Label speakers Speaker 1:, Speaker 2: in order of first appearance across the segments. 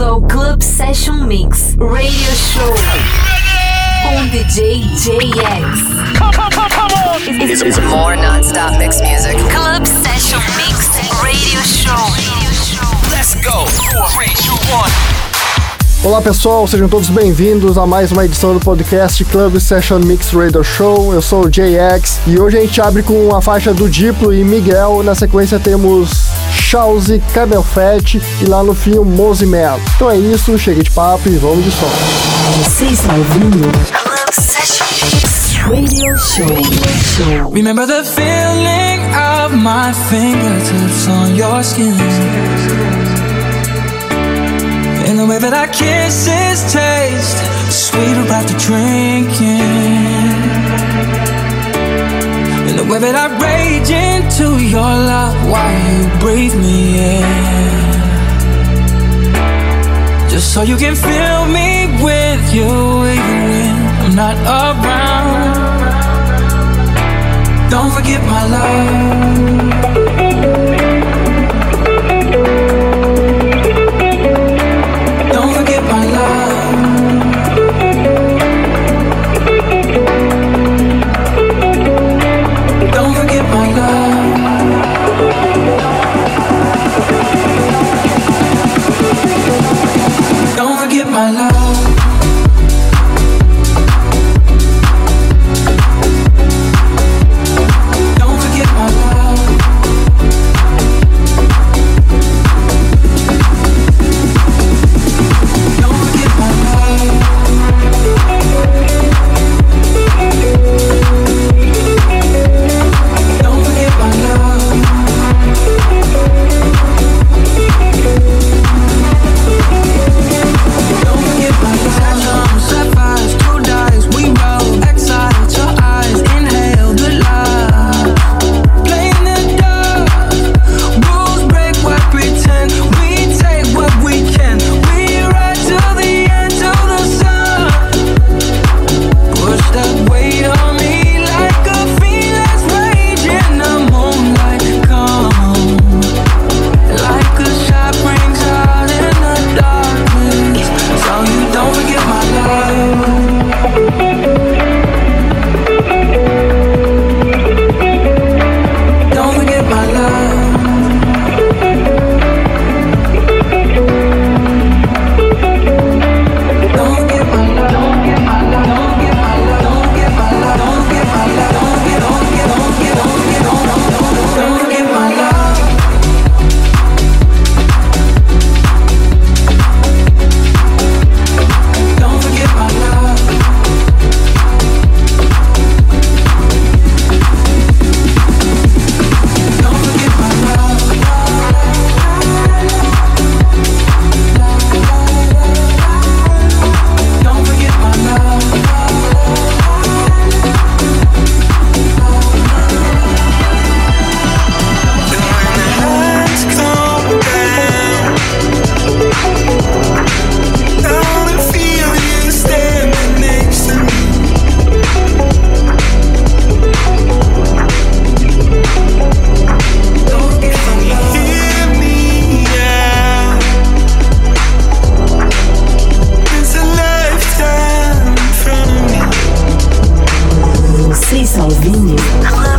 Speaker 1: bem-vindo ao Club Session Mix Radio Show com DJ JX.
Speaker 2: It's, it's more non-stop mix music.
Speaker 1: Club Session Mix Radio Show.
Speaker 3: Let's go. Three, two, one.
Speaker 4: Olá pessoal, sejam todos bem-vindos a mais uma edição do podcast Club Session Mix Radio Show. Eu sou o JX e hoje a gente abre com a faixa do Diplo e Miguel. Na sequência temos Chauzi, Camel Fat e lá no fim o Mose Melo. Então é isso, chega de papo e vamos de som.
Speaker 1: Você está ouvindo Club Session Mix Radio Show.
Speaker 5: Remember the feeling of my fingertips on your skin. The way that our kisses taste sweeter after drinking. And the way that I rage into your love while you breathe me in. Just so you can fill me with you even when I'm not around. Don't forget my love.
Speaker 6: 一年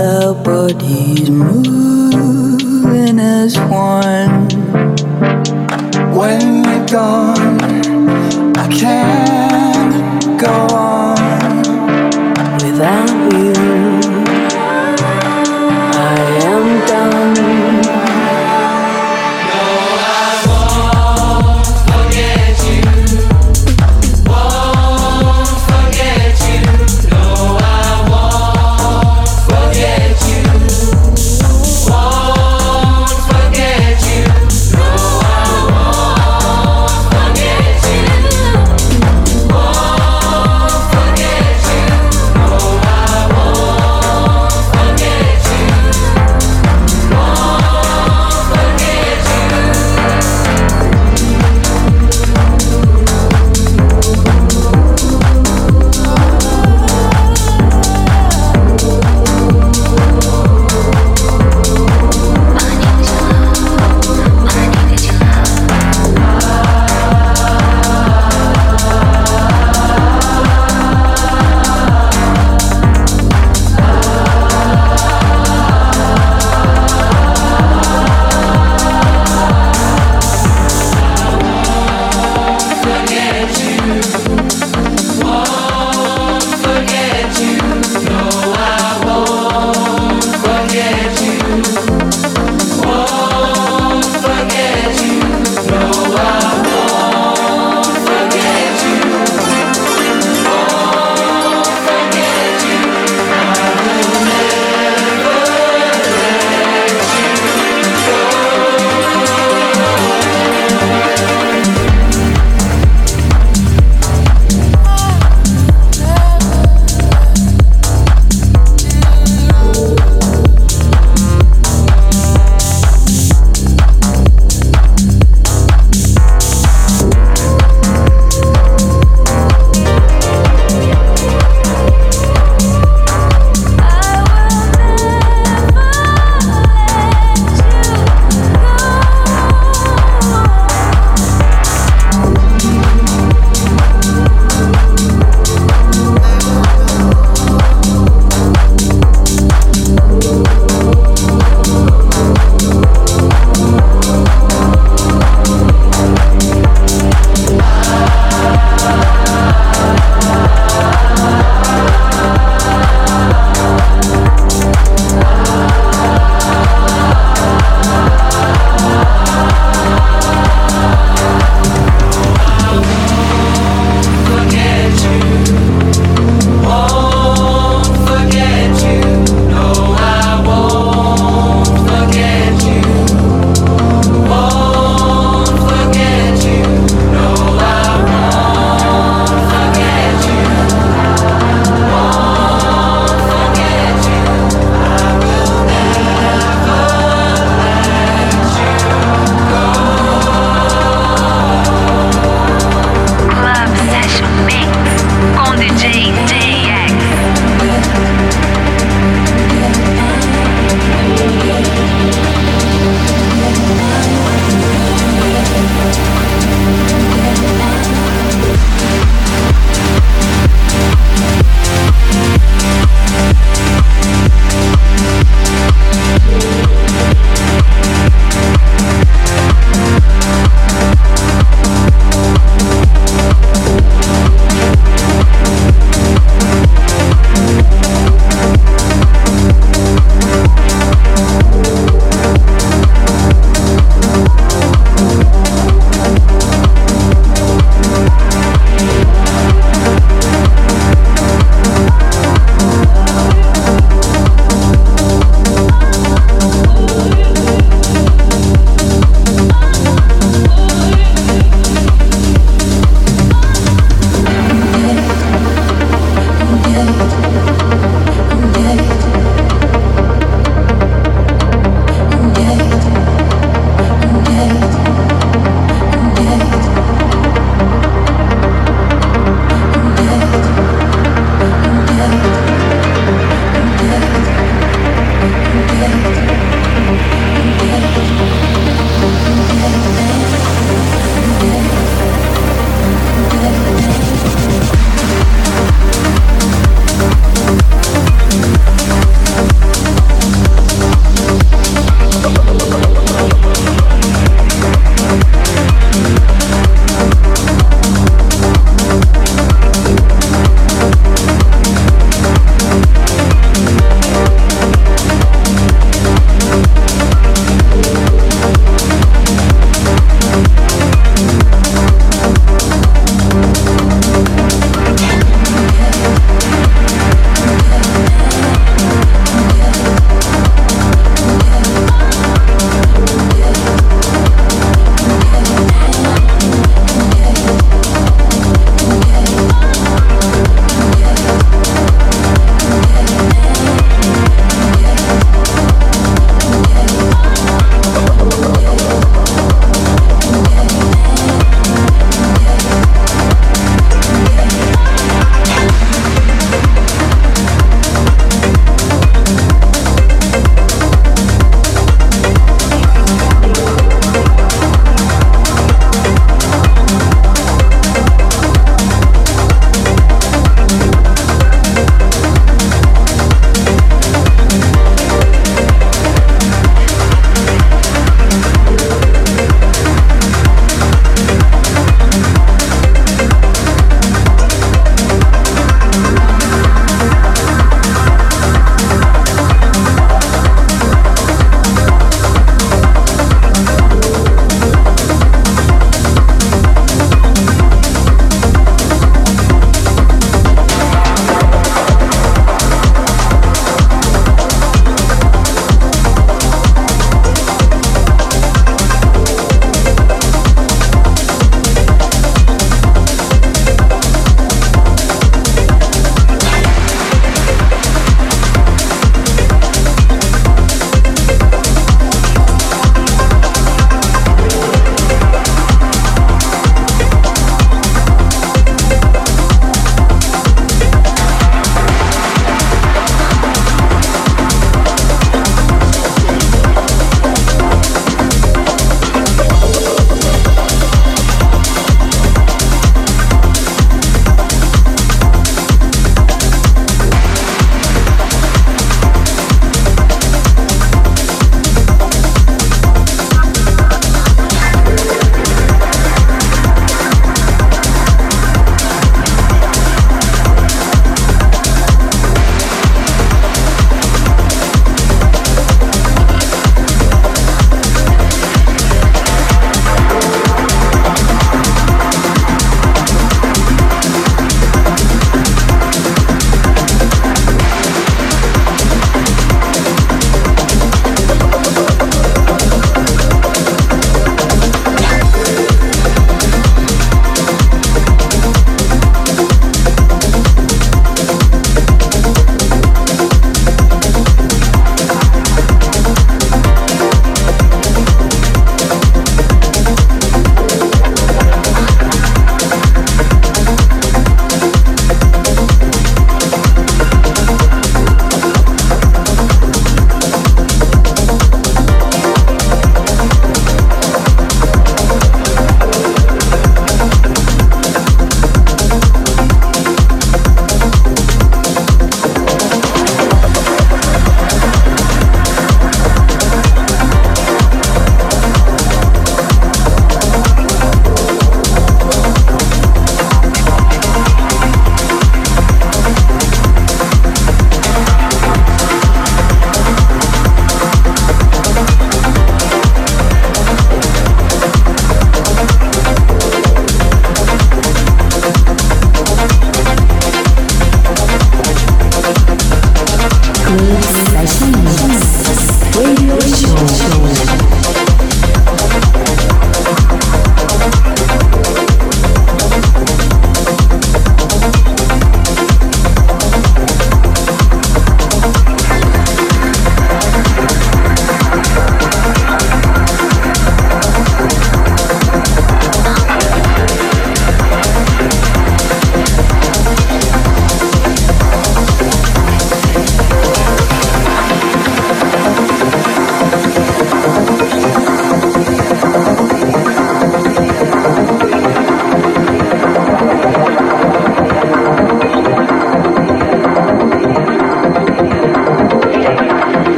Speaker 6: our bodies moving as one. When we're
Speaker 1: gone, I can't.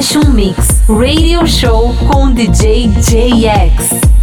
Speaker 7: Session Mix Radio Show com DJ JX.